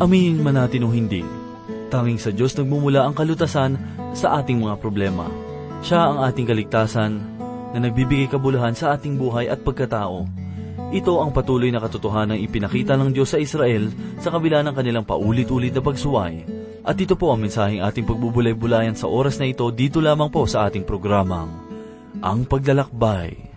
Aminin man natin o hindi, tanging sa Diyos nagmumula ang kalutasan sa ating mga problema. Siya ang ating kaligtasan na nagbibigay kabuluhan sa ating buhay at pagkatao. Ito ang patuloy na katotohanan ipinakita ng Diyos sa Israel sa kabila ng kanilang paulit-ulit na pagsuway. At ito po ang mensaheng ating pagbubulay-bulayan sa oras na ito dito lamang po sa ating programang, Ang Paglalakbay.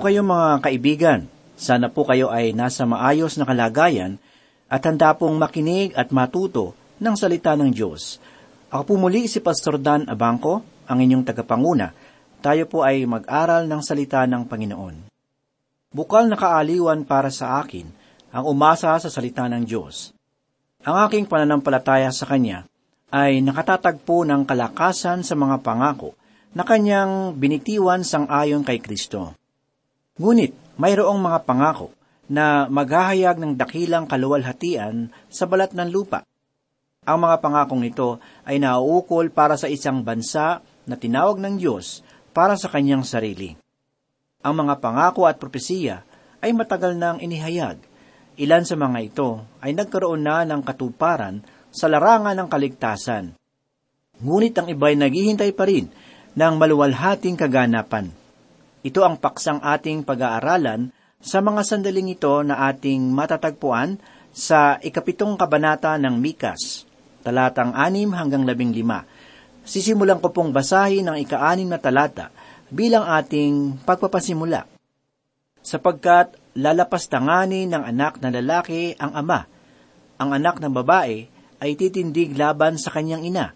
Po kayo mga kaibigan? Sana po kayo ay nasa maayos na kalagayan at handa pong makinig at matuto ng salita ng Diyos. Ako po muli si Pastor Dan Abangco, ang inyong tagapanguna. Tayo po ay mag-aral ng salita ng Panginoon. Bukal na kaaliwan para sa akin ang umasa sa salita ng Diyos. Ang aking pananampalataya sa Kanya ay nakatatagpo ng kalakasan sa mga pangako na Kanyang binitiwan sang ayon kay Kristo. Ngunit mayroong mga pangako na maghahayag ng dakilang kaluwalhatian sa balat ng lupa. Ang mga pangakong ito ay nauukol para sa isang bansa na tinawag ng Diyos para sa kanyang sarili. Ang mga pangako at propesiya ay matagal nang inihayag. Ilan sa mga ito ay nagkaroon na ng katuparan sa larangan ng kaligtasan. Ngunit ang iba'y naghihintay pa rin ng maluwalhating kaganapan. Ito ang paksang ating pag-aaralan sa mga sandaling ito na ating matatagpuan sa ikapitong kabanata ng Mikas, talatang anim hanggang labing lima. Sisimulan ko pong basahin ang ikaanim na talata bilang ating pagpapasimula. Sapagkat lalapastanganin ng anak na lalaki ang ama, ang anak ng babae ay titindig laban sa kanyang ina,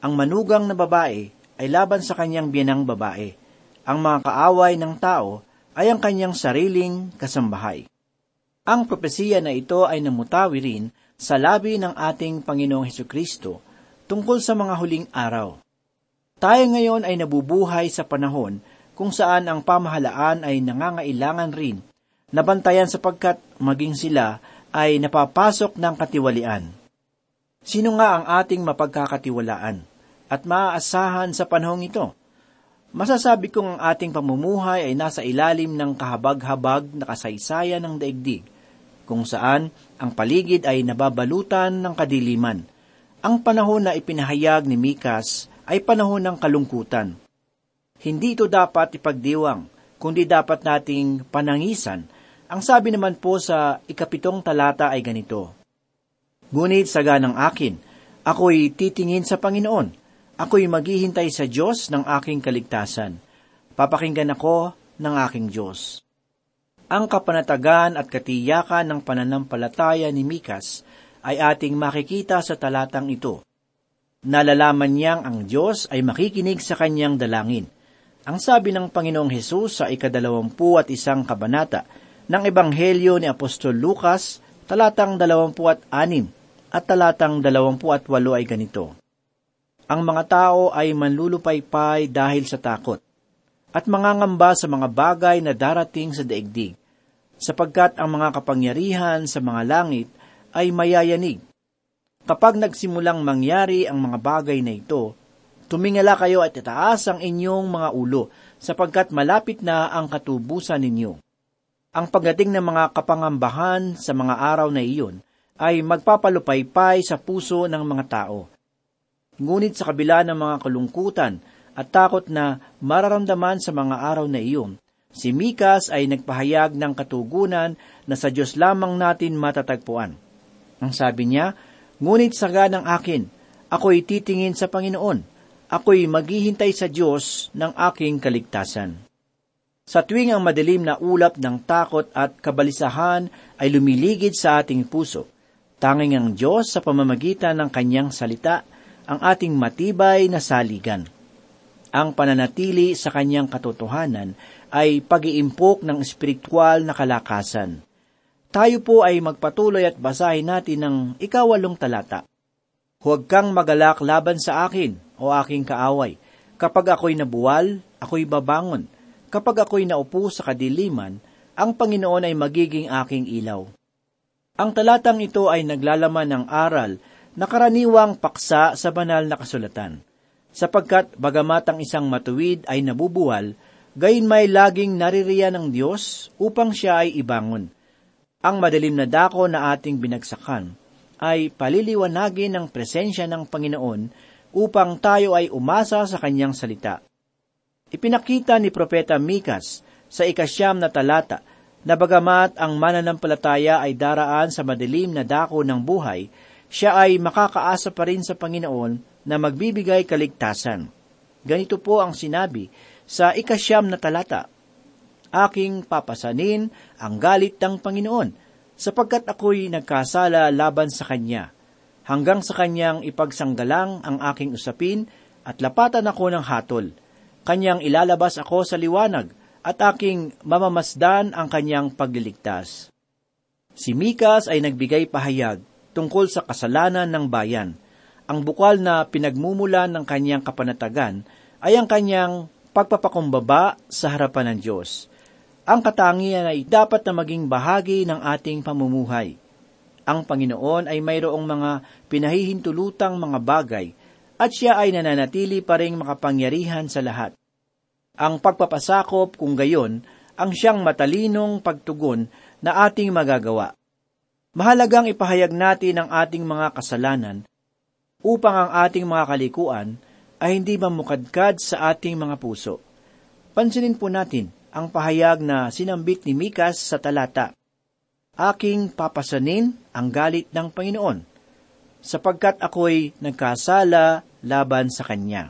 ang manugang na babae ay laban sa kanyang biyanang babae. Ang mga kaaway ng tao ay ang kanyang sariling kasambahay. Ang propesiya na ito ay namutawi rin sa labi ng ating Panginoong Heso Kristo tungkol sa mga huling araw. Tayo ngayon ay nabubuhay sa panahon kung saan ang pamahalaan ay nangangailangan rin nabantayan sapagkat maging sila ay napapasok ng katiwalian. Sino nga ang ating mapagkakatiwalaan at maaasahan sa panahong ito? Masasabi kong ang ating pamumuhay ay nasa ilalim ng kahabag-habag na kasaysayan ng daigdig, kung saan ang paligid ay nababalutan ng kadiliman. Ang panahon na ipinahayag ni Mikas ay panahon ng kalungkutan. Hindi ito dapat ipagdiwang, kundi dapat nating panangisan. Ang sabi naman po sa ikapitong talata ay ganito, Ngunit sa ganang akin, ako'y titingin sa Panginoon, Ako'y maghihintay sa Diyos ng aking kaligtasan. Papakinggan ako ng aking Diyos. Ang kapanatagan at katiyakan ng pananampalataya ni Mikas ay ating makikita sa talatang ito. Nalalaman niyang ang Diyos ay makikinig sa kanyang dalangin. Ang sabi ng Panginoong Hesus sa ikadalawampu at isang kabanata ng Ebanghelyo ni Apostol Lucas, talatang dalawampu at anim at talatang dalawampu at walo ay ganito ang mga tao ay manlulupaypay dahil sa takot, at mangangamba sa mga bagay na darating sa daigdig, sapagkat ang mga kapangyarihan sa mga langit ay mayayanig. Kapag nagsimulang mangyari ang mga bagay na ito, tumingala kayo at itaas ang inyong mga ulo, sapagkat malapit na ang katubusan ninyo. Ang pagdating ng mga kapangambahan sa mga araw na iyon ay magpapalupaypay sa puso ng mga tao Ngunit sa kabila ng mga kalungkutan at takot na mararamdaman sa mga araw na iyon, si Mikas ay nagpahayag ng katugunan na sa Diyos lamang natin matatagpuan. Ang sabi niya, Ngunit saga ng akin, ako'y titingin sa Panginoon, ako'y maghihintay sa Diyos ng aking kaligtasan. Sa tuwing ang madilim na ulap ng takot at kabalisahan ay lumiligid sa ating puso, tanging ang Diyos sa pamamagitan ng kanyang salita ang ating matibay na saligan. Ang pananatili sa kanyang katotohanan ay pag-iimpok ng espiritual na kalakasan. Tayo po ay magpatuloy at basahin natin ng ikawalong talata. Huwag kang magalak laban sa akin, o aking kaaway. Kapag ako'y nabuwal, ako'y babangon. Kapag ako'y naupo sa kadiliman, ang Panginoon ay magiging aking ilaw. Ang talatang ito ay naglalaman ng aral na karaniwang paksa sa banal na kasulatan, sapagkat bagamat ang isang matuwid ay nabubuwal, gayon may laging naririyan ng Diyos upang siya ay ibangon. Ang madilim na dako na ating binagsakan ay paliliwanagin ng presensya ng Panginoon upang tayo ay umasa sa kanyang salita. Ipinakita ni Propeta Mikas sa ikasyam na talata na bagamat ang mananampalataya ay daraan sa madilim na dako ng buhay, siya ay makakaasa pa rin sa Panginoon na magbibigay kaligtasan. Ganito po ang sinabi sa ikasyam na talata. Aking papasanin ang galit ng Panginoon, sapagkat ako'y nagkasala laban sa Kanya, hanggang sa Kanyang ipagsanggalang ang aking usapin at lapatan ako ng hatol. Kanyang ilalabas ako sa liwanag at aking mamamasdan ang Kanyang pagliligtas. Si Mikas ay nagbigay pahayag tungkol sa kasalanan ng bayan. Ang bukal na pinagmumulan ng kanyang kapanatagan ay ang kanyang pagpapakumbaba sa harapan ng Diyos. Ang katangian ay dapat na maging bahagi ng ating pamumuhay. Ang Panginoon ay mayroong mga pinahihintulutang mga bagay at siya ay nananatili pa ring makapangyarihan sa lahat. Ang pagpapasakop kung gayon ang siyang matalinong pagtugon na ating magagawa. Mahalagang ipahayag natin ang ating mga kasalanan upang ang ating mga kalikuan ay hindi mamukadkad sa ating mga puso. Pansinin po natin ang pahayag na sinambit ni Mikas sa talata. Aking papasanin ang galit ng Panginoon, sapagkat ako'y nagkasala laban sa Kanya.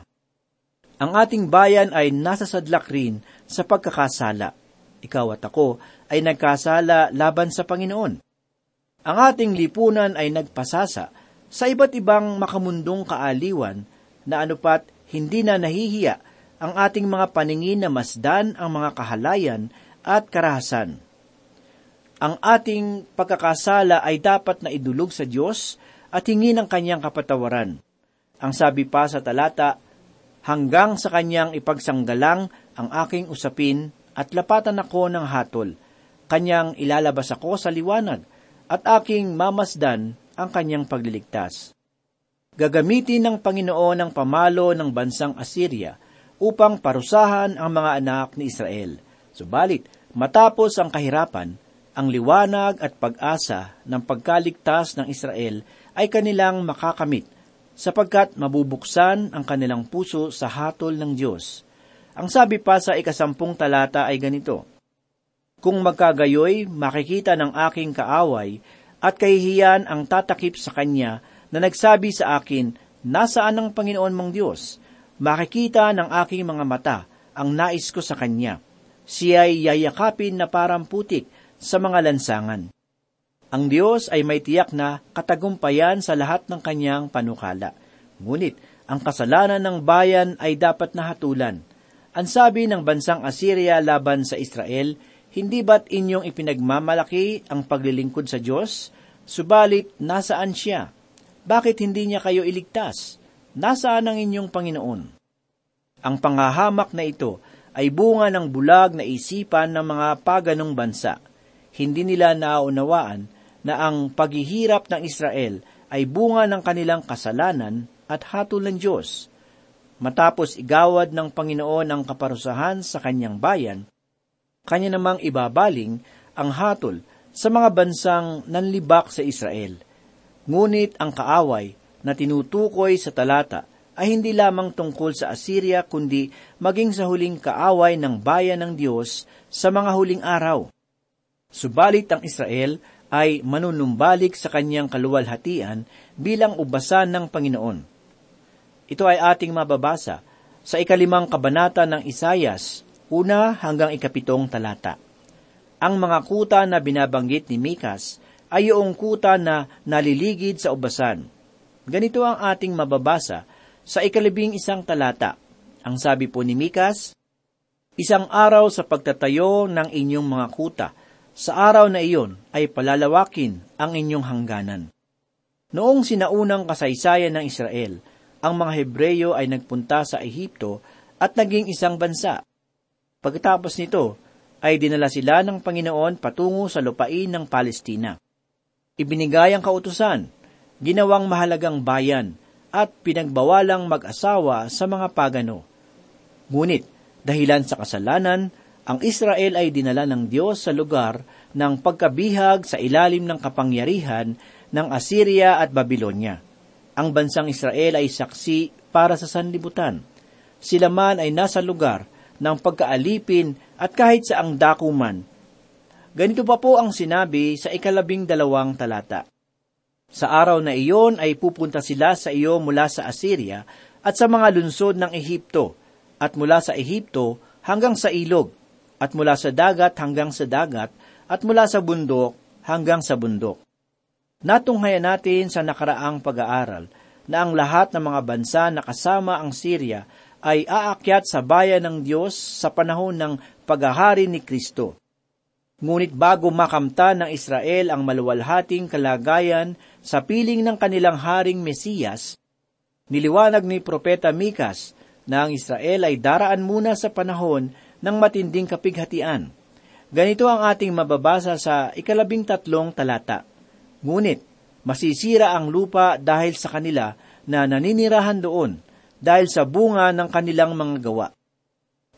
Ang ating bayan ay nasa sadlak rin sa pagkakasala. Ikaw at ako ay nagkasala laban sa Panginoon. Ang ating lipunan ay nagpasasa sa iba't ibang makamundong kaaliwan na anupat hindi na nahihiya ang ating mga paningin na masdan ang mga kahalayan at karahasan. Ang ating pagkakasala ay dapat na idulog sa Diyos at hingin ang kanyang kapatawaran. Ang sabi pa sa talata, hanggang sa kanyang ipagsanggalang ang aking usapin at lapatan ako ng hatol. Kanyang ilalabas ako sa liwanag at aking mamasdan ang kanyang pagliligtas. Gagamitin ng Panginoon ang pamalo ng bansang Assyria upang parusahan ang mga anak ni Israel. Subalit, matapos ang kahirapan, ang liwanag at pag-asa ng pagkaligtas ng Israel ay kanilang makakamit sapagkat mabubuksan ang kanilang puso sa hatol ng Diyos. Ang sabi pa sa ikasampung talata ay ganito, Kung magkagayoy, makikita ng aking kaaway at kahihiyan ang tatakip sa kanya na nagsabi sa akin, Nasaan ang Panginoon mong Diyos? Makikita ng aking mga mata ang nais ko sa kanya. Siya'y yayakapin na parang putik sa mga lansangan. Ang Diyos ay may tiyak na katagumpayan sa lahat ng kanyang panukala. Ngunit, ang kasalanan ng bayan ay dapat nahatulan. Ang sabi ng bansang Assyria laban sa Israel, hindi ba't inyong ipinagmamalaki ang paglilingkod sa Diyos? Subalit, nasaan siya? Bakit hindi niya kayo iligtas? Nasaan ang inyong Panginoon? Ang pangahamak na ito ay bunga ng bulag na isipan ng mga paganong bansa. Hindi nila naunawaan na ang paghihirap ng Israel ay bunga ng kanilang kasalanan at hatol ng Diyos. Matapos igawad ng Panginoon ang kaparusahan sa kanyang bayan, kanya namang ibabaling ang hatol sa mga bansang nanlibak sa Israel. Ngunit ang kaaway na tinutukoy sa talata ay hindi lamang tungkol sa Assyria kundi maging sa huling kaaway ng bayan ng Diyos sa mga huling araw. Subalit ang Israel ay manunumbalik sa kanyang kaluwalhatian bilang ubasan ng Panginoon. Ito ay ating mababasa sa ikalimang kabanata ng Isayas, una hanggang ikapitong talata. Ang mga kuta na binabanggit ni Mikas ay yung kuta na naliligid sa ubasan. Ganito ang ating mababasa sa ikalibing isang talata. Ang sabi po ni Mikas, Isang araw sa pagtatayo ng inyong mga kuta, sa araw na iyon ay palalawakin ang inyong hangganan. Noong sinaunang kasaysayan ng Israel, ang mga Hebreyo ay nagpunta sa Ehipto at naging isang bansa. Pagkatapos nito, ay dinala sila ng Panginoon patungo sa lupain ng Palestina. Ibinigay ang kautusan, ginawang mahalagang bayan, at pinagbawalang mag-asawa sa mga pagano. Ngunit, dahilan sa kasalanan, ang Israel ay dinala ng Diyos sa lugar ng pagkabihag sa ilalim ng kapangyarihan ng Assyria at Babylonia. Ang bansang Israel ay saksi para sa sanlibutan. Sila man ay nasa lugar ng pagkaalipin at kahit sa ang dakuman. Ganito pa po ang sinabi sa ikalabing dalawang talata. Sa araw na iyon ay pupunta sila sa iyo mula sa Assyria at sa mga lunsod ng Ehipto, at mula sa Ehipto hanggang sa ilog, at mula sa dagat hanggang sa dagat, at mula sa bundok hanggang sa bundok. Natunghayan natin sa nakaraang pag-aaral na ang lahat ng mga bansa na kasama ang Syria ay aakyat sa bayan ng Diyos sa panahon ng paghahari ni Kristo. Ngunit bago makamta ng Israel ang maluwalhating kalagayan sa piling ng kanilang haring Mesiyas, niliwanag ni Propeta Mikas na ang Israel ay daraan muna sa panahon ng matinding kapighatian. Ganito ang ating mababasa sa ikalabing tatlong talata. Ngunit, masisira ang lupa dahil sa kanila na naninirahan doon, dahil sa bunga ng kanilang mga gawa.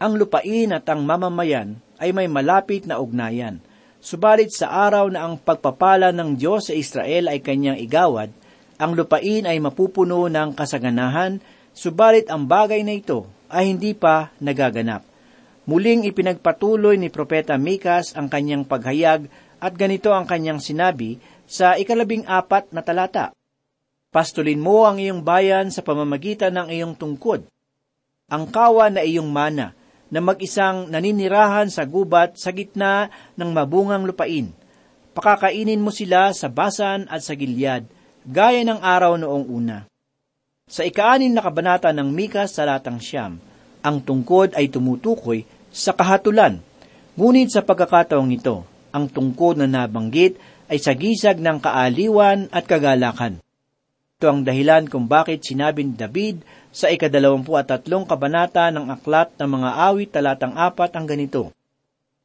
Ang lupain at ang mamamayan ay may malapit na ugnayan. Subalit sa araw na ang pagpapala ng Diyos sa Israel ay kanyang igawad, ang lupain ay mapupuno ng kasaganahan, subalit ang bagay na ito ay hindi pa nagaganap. Muling ipinagpatuloy ni Propeta Mikas ang kanyang paghayag at ganito ang kanyang sinabi sa ikalabing apat na talata. Pastulin mo ang iyong bayan sa pamamagitan ng iyong tungkod. Ang kawan na iyong mana, na mag-isang naninirahan sa gubat sa gitna ng mabungang lupain. Pakakainin mo sila sa basan at sa gilyad, gaya ng araw noong una. Sa ikaanin na kabanata ng Mikas sa latang siyam, ang tungkod ay tumutukoy sa kahatulan. Ngunit sa pagkakataong ito, ang tungkod na nabanggit ay sa gisag ng kaaliwan at kagalakan. Ito ang dahilan kung bakit sinabi ni David sa ikadalawampu at tatlong kabanata ng aklat ng mga awit talatang apat ang ganito.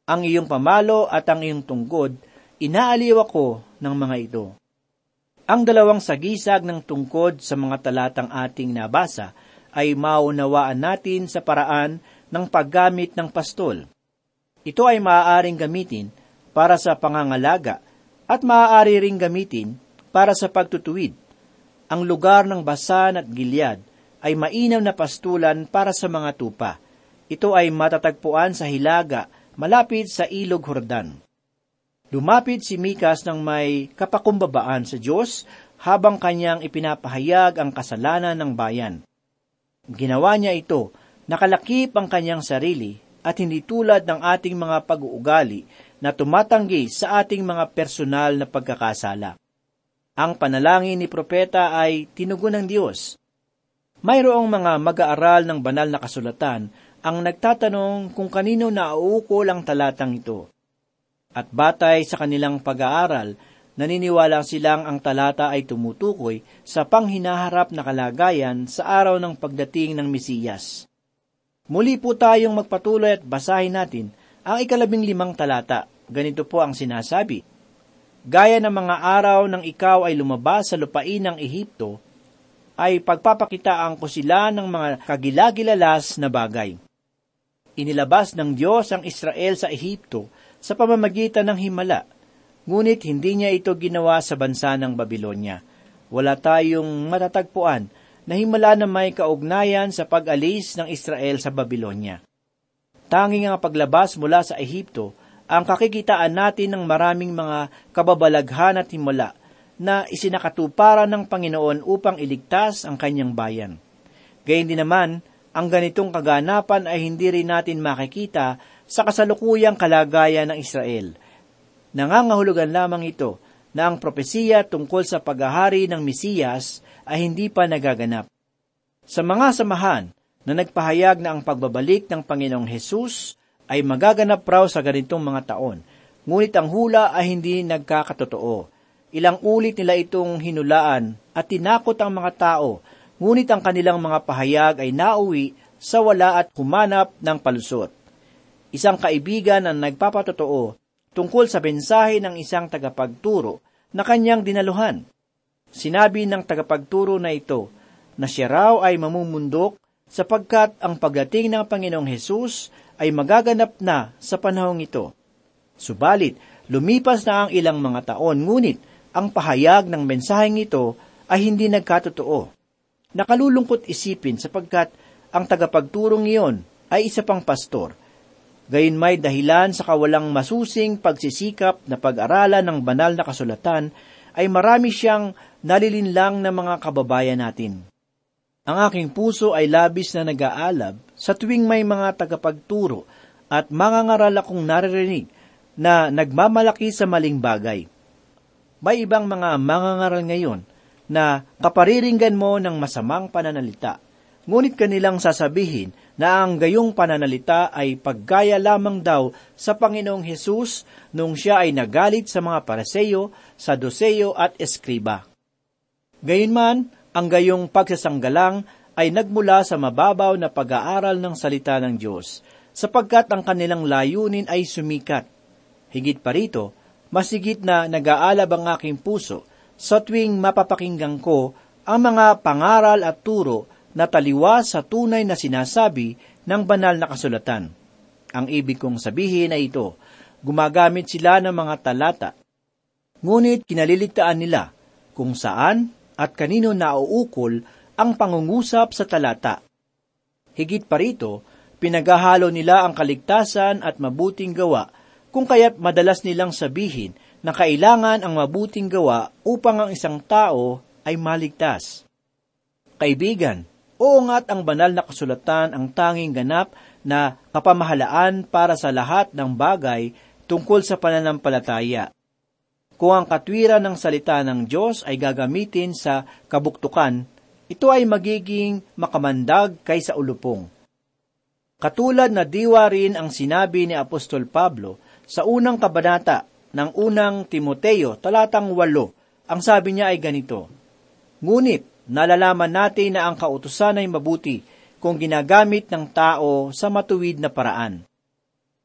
Ang iyong pamalo at ang iyong tungkod, inaaliw ako ng mga ito. Ang dalawang sagisag ng tungkod sa mga talatang ating nabasa ay maunawaan natin sa paraan ng paggamit ng pastol. Ito ay maaaring gamitin para sa pangangalaga at maaari ring gamitin para sa pagtutuwid. Ang lugar ng Basan at Gilead ay mainam na pastulan para sa mga tupa. Ito ay matatagpuan sa Hilaga, malapit sa Ilog Hordan. Lumapit si Mikas ng may kapakumbabaan sa Diyos habang kanyang ipinapahayag ang kasalanan ng bayan. Ginawa niya ito, nakalakip ang kanyang sarili at hindi tulad ng ating mga pag-uugali na tumatanggi sa ating mga personal na pagkakasala. Ang panalangin ni propeta ay tinugon ng Diyos. Mayroong mga mag-aaral ng banal na kasulatan ang nagtatanong kung kanino nauukol ang talatang ito. At batay sa kanilang pag-aaral, naniniwala silang ang talata ay tumutukoy sa panghinaharap na kalagayan sa araw ng pagdating ng Mesiyas. Muli po tayong magpatuloy at basahin natin ang ikalabing limang talata. Ganito po ang sinasabi. Gaya ng mga araw nang ikaw ay lumabas sa lupain ng Ehipto, ay pagpapakitaan ko sila ng mga kagilagilalas na bagay. Inilabas ng Diyos ang Israel sa Ehipto sa pamamagitan ng himala, ngunit hindi niya ito ginawa sa bansa ng Babylonia. Wala tayong matatagpuan na himala na may kaugnayan sa pag-alis ng Israel sa Babylonia. Tanging ang paglabas mula sa Ehipto ang kakikitaan natin ng maraming mga kababalaghan at himala na isinakatuparan ng Panginoon upang iligtas ang kanyang bayan. Gayun din naman, ang ganitong kaganapan ay hindi rin natin makikita sa kasalukuyang kalagayan ng Israel. Nangangahulugan lamang ito na ang propesiya tungkol sa paghahari ng Mesiyas ay hindi pa nagaganap. Sa mga samahan na nagpahayag na ang pagbabalik ng Panginoong Hesus ay magaganap raw sa ganitong mga taon. Ngunit ang hula ay hindi nagkakatotoo. Ilang ulit nila itong hinulaan at tinakot ang mga tao, ngunit ang kanilang mga pahayag ay nauwi sa wala at humanap ng palusot. Isang kaibigan ang nagpapatotoo tungkol sa bensahe ng isang tagapagturo na kanyang dinaluhan. Sinabi ng tagapagturo na ito na siya raw ay mamumundok sapagkat ang pagdating ng Panginoong Hesus ay magaganap na sa panahong ito. Subalit, lumipas na ang ilang mga taon, ngunit ang pahayag ng mensaheng ito ay hindi nagkatotoo. Nakalulungkot isipin sapagkat ang tagapagturong iyon ay isa pang pastor. Gayon may dahilan sa kawalang masusing pagsisikap na pag-aralan ng banal na kasulatan ay marami siyang nalilinlang na mga kababayan natin. Ang aking puso ay labis na nag-aalab sa tuwing may mga tagapagturo at mga ngaral akong naririnig na nagmamalaki sa maling bagay. May ibang mga mangangaral ngayon na kapariringgan mo ng masamang pananalita, ngunit kanilang sasabihin na ang gayong pananalita ay paggaya lamang daw sa Panginoong Hesus nung siya ay nagalit sa mga paraseyo, saduseyo at eskriba. Gayunman, ang gayong pagsasanggalang ay nagmula sa mababaw na pag-aaral ng salita ng Diyos, sapagkat ang kanilang layunin ay sumikat. Higit pa rito, masigit na nag-aalab ang aking puso sa tuwing mapapakinggan ko ang mga pangaral at turo na taliwas sa tunay na sinasabi ng banal na kasulatan. Ang ibig kong sabihin ay ito, gumagamit sila ng mga talata. Ngunit kinaliligtaan nila kung saan at kanino nauukol ang pangungusap sa talata. Higit pa rito, pinaghahalo nila ang kaligtasan at mabuting gawa, kung kaya't madalas nilang sabihin na kailangan ang mabuting gawa upang ang isang tao ay maligtas. Kaibigan, oo nga't ang banal na kasulatan ang tanging ganap na kapamahalaan para sa lahat ng bagay tungkol sa pananampalataya. Kung ang katwiran ng salita ng Diyos ay gagamitin sa kabuktukan, ito ay magiging makamandag kaysa ulupong. Katulad na diwa rin ang sinabi ni Apostol Pablo sa unang kabanata ng unang Timoteo, talatang walo, ang sabi niya ay ganito, Ngunit, nalalaman natin na ang kautusan ay mabuti kung ginagamit ng tao sa matuwid na paraan.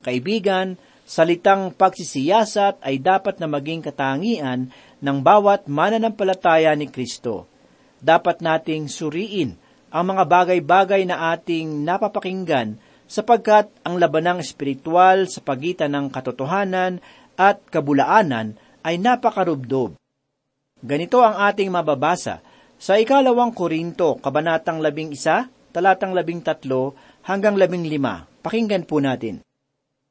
Kaibigan, salitang pagsisiyasat ay dapat na maging katangian ng bawat mananampalataya ni Kristo. Dapat nating suriin ang mga bagay-bagay na ating napapakinggan sapagkat ang labanang espiritual sa pagitan ng katotohanan at kabulaanan ay napakarubdob. Ganito ang ating mababasa sa ikalawang Korinto, kabanatang labing isa, talatang labing tatlo hanggang labing lima. Pakinggan po natin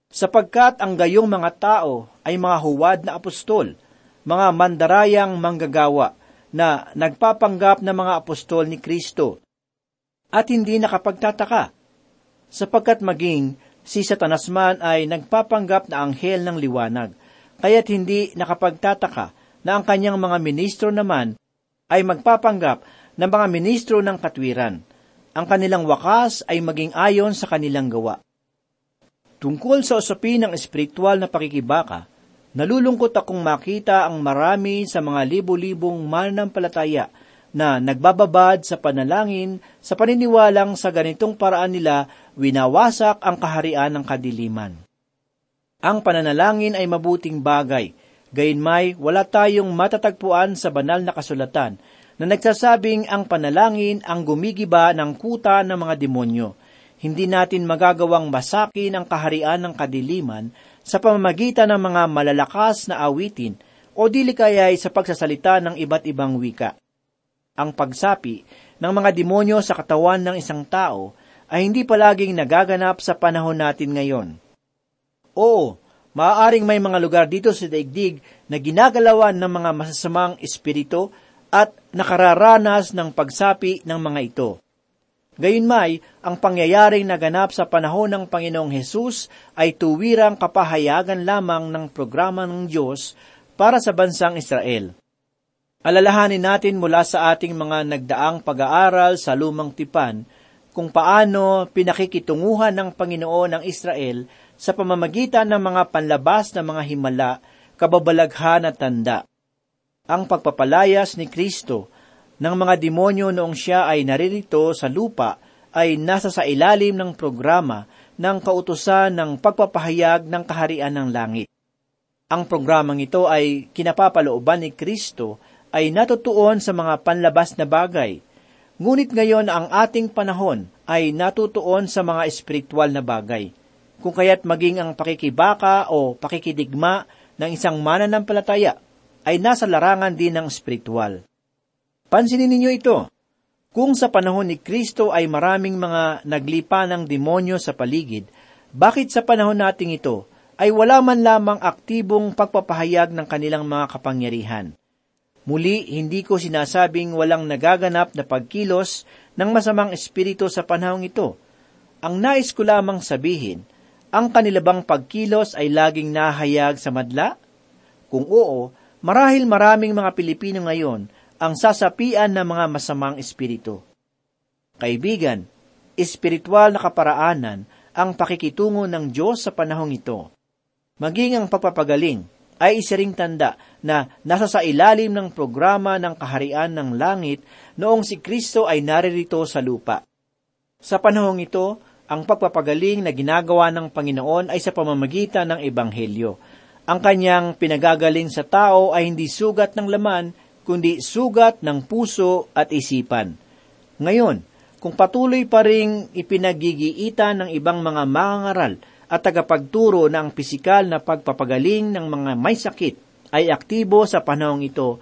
sapagkat ang gayong mga tao ay mga huwad na apostol, mga mandarayang manggagawa na nagpapanggap na mga apostol ni Kristo. At hindi nakapagtataka, sapagkat maging si Satanas man ay nagpapanggap na anghel ng liwanag, kaya't hindi nakapagtataka na ang kanyang mga ministro naman ay magpapanggap ng mga ministro ng katwiran. Ang kanilang wakas ay maging ayon sa kanilang gawa. Tungkol sa usapin ng espiritual na pakikibaka, nalulungkot akong makita ang marami sa mga libo-libong mananampalataya na nagbababad sa panalangin sa paniniwalang sa ganitong paraan nila winawasak ang kaharian ng kadiliman. Ang pananalangin ay mabuting bagay, gayunmay wala tayong matatagpuan sa banal na kasulatan na nagsasabing ang panalangin ang gumigiba ng kuta ng mga demonyo hindi natin magagawang masakin ang kaharian ng kadiliman sa pamamagitan ng mga malalakas na awitin o dili kaya sa pagsasalita ng iba't ibang wika. Ang pagsapi ng mga demonyo sa katawan ng isang tao ay hindi palaging nagaganap sa panahon natin ngayon. Oo, maaaring may mga lugar dito sa daigdig na ginagalawan ng mga masasamang espiritu at nakararanas ng pagsapi ng mga ito. Gayunmay, ang pangyayaring naganap sa panahon ng Panginoong Hesus ay tuwirang kapahayagan lamang ng programa ng Diyos para sa bansang Israel. Alalahanin natin mula sa ating mga nagdaang pag-aaral sa lumang tipan kung paano pinakikitunguhan ng Panginoon ng Israel sa pamamagitan ng mga panlabas na mga himala, kababalaghan at tanda. Ang pagpapalayas ni Kristo ng mga demonyo noong siya ay naririto sa lupa ay nasa sa ilalim ng programa ng kautusan ng pagpapahayag ng kaharian ng langit. Ang programang ito ay kinapapalooban ni Kristo ay natutuon sa mga panlabas na bagay. Ngunit ngayon ang ating panahon ay natutuon sa mga espiritual na bagay. Kung kaya't maging ang pakikibaka o pakikidigma ng isang mananampalataya ay nasa larangan din ng espiritual. Pansinin ninyo ito. Kung sa panahon ni Kristo ay maraming mga naglipa ng demonyo sa paligid, bakit sa panahon nating ito ay wala man lamang aktibong pagpapahayag ng kanilang mga kapangyarihan? Muli, hindi ko sinasabing walang nagaganap na pagkilos ng masamang espiritu sa panahong ito. Ang nais ko lamang sabihin, ang kanilabang pagkilos ay laging nahayag sa madla? Kung oo, marahil maraming mga Pilipino ngayon ang sasapian ng mga masamang espiritu. Kaibigan, espiritual na kaparaanan ang pakikitungo ng Diyos sa panahong ito. Maging ang pagpapagaling ay isa ring tanda na nasa sa ilalim ng programa ng kaharian ng langit noong si Kristo ay naririto sa lupa. Sa panahong ito, ang pagpapagaling na ginagawa ng Panginoon ay sa pamamagitan ng Ebanghelyo. Ang kanyang pinagagaling sa tao ay hindi sugat ng laman, kundi sugat ng puso at isipan. Ngayon, kung patuloy pa ring ipinagigiitan ng ibang mga mangangaral at tagapagturo na ang pisikal na pagpapagaling ng mga may sakit ay aktibo sa panahong ito,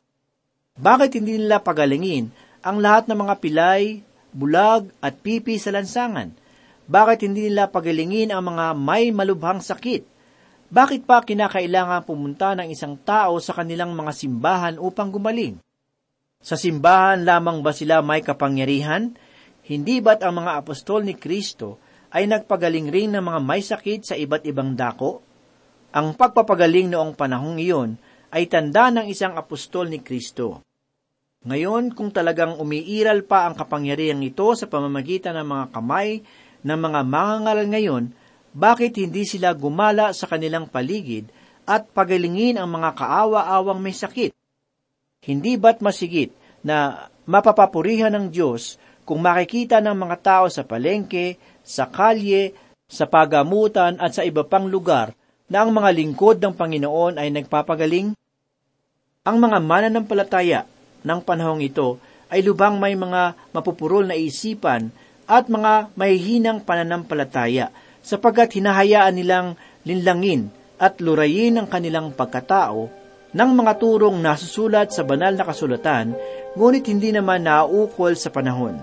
Bakit hindi nila pagalingin ang lahat ng mga pilay, bulag at pipi sa lansangan? Bakit hindi nila pagalingin ang mga may malubhang sakit? Bakit pa kinakailangan pumunta ng isang tao sa kanilang mga simbahan upang gumaling? Sa simbahan lamang ba sila may kapangyarihan? Hindi ba't ang mga apostol ni Kristo ay nagpagaling rin ng mga may sakit sa iba't ibang dako? Ang pagpapagaling noong panahong iyon ay tanda ng isang apostol ni Kristo. Ngayon, kung talagang umiiral pa ang kapangyarihang ito sa pamamagitan ng mga kamay ng mga mangangaral ngayon, bakit hindi sila gumala sa kanilang paligid at pagalingin ang mga kaawa-awang may sakit? Hindi ba't masigit na mapapapurihan ng Diyos kung makikita ng mga tao sa palengke, sa kalye, sa pagamutan at sa iba pang lugar na ang mga lingkod ng Panginoon ay nagpapagaling? Ang mga mananampalataya ng panahong ito ay lubang may mga mapupurol na isipan at mga mahihinang pananampalataya sapagkat hinahayaan nilang linlangin at lurayin ang kanilang pagkatao ng mga turong nasusulat sa banal na kasulatan, ngunit hindi naman nauukol sa panahon.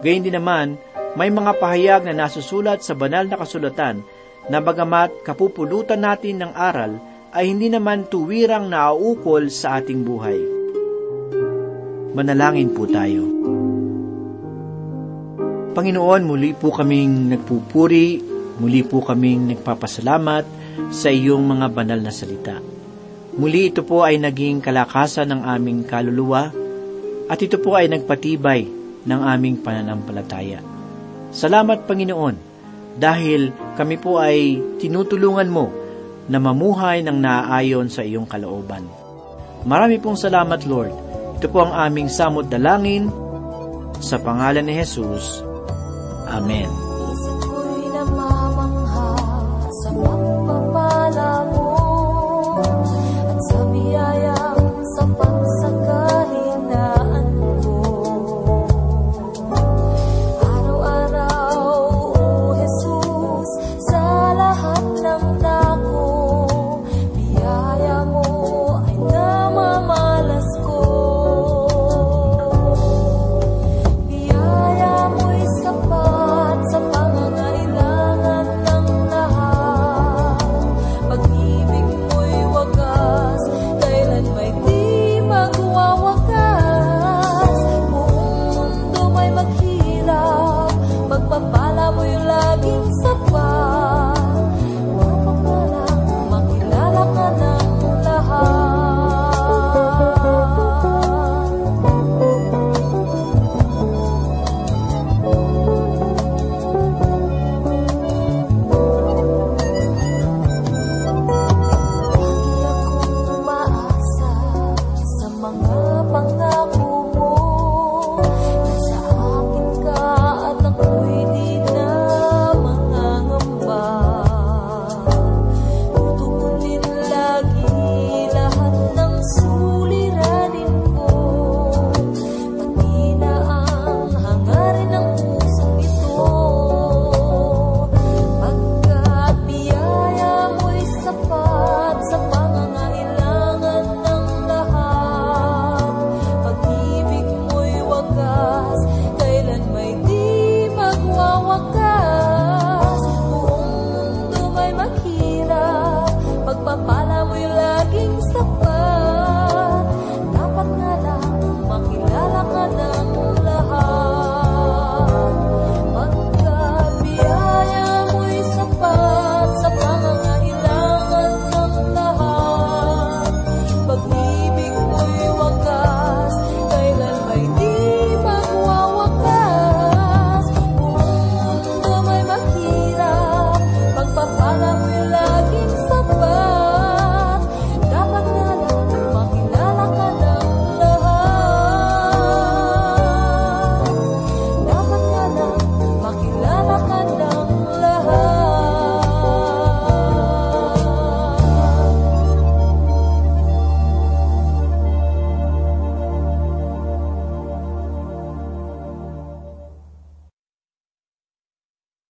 Gayun din naman, may mga pahayag na nasusulat sa banal na kasulatan na bagamat kapupulutan natin ng aral, ay hindi naman tuwirang nauukol sa ating buhay. Manalangin po tayo. Panginoon, muli po kaming nagpupuri, muli po kaming nagpapasalamat sa iyong mga banal na salita. Muli ito po ay naging kalakasan ng aming kaluluwa at ito po ay nagpatibay ng aming pananampalataya. Salamat Panginoon dahil kami po ay tinutulungan mo na mamuhay ng naaayon sa iyong kalooban. Marami pong salamat Lord. Ito po ang aming samot dalangin sa pangalan ni Jesus. Amen.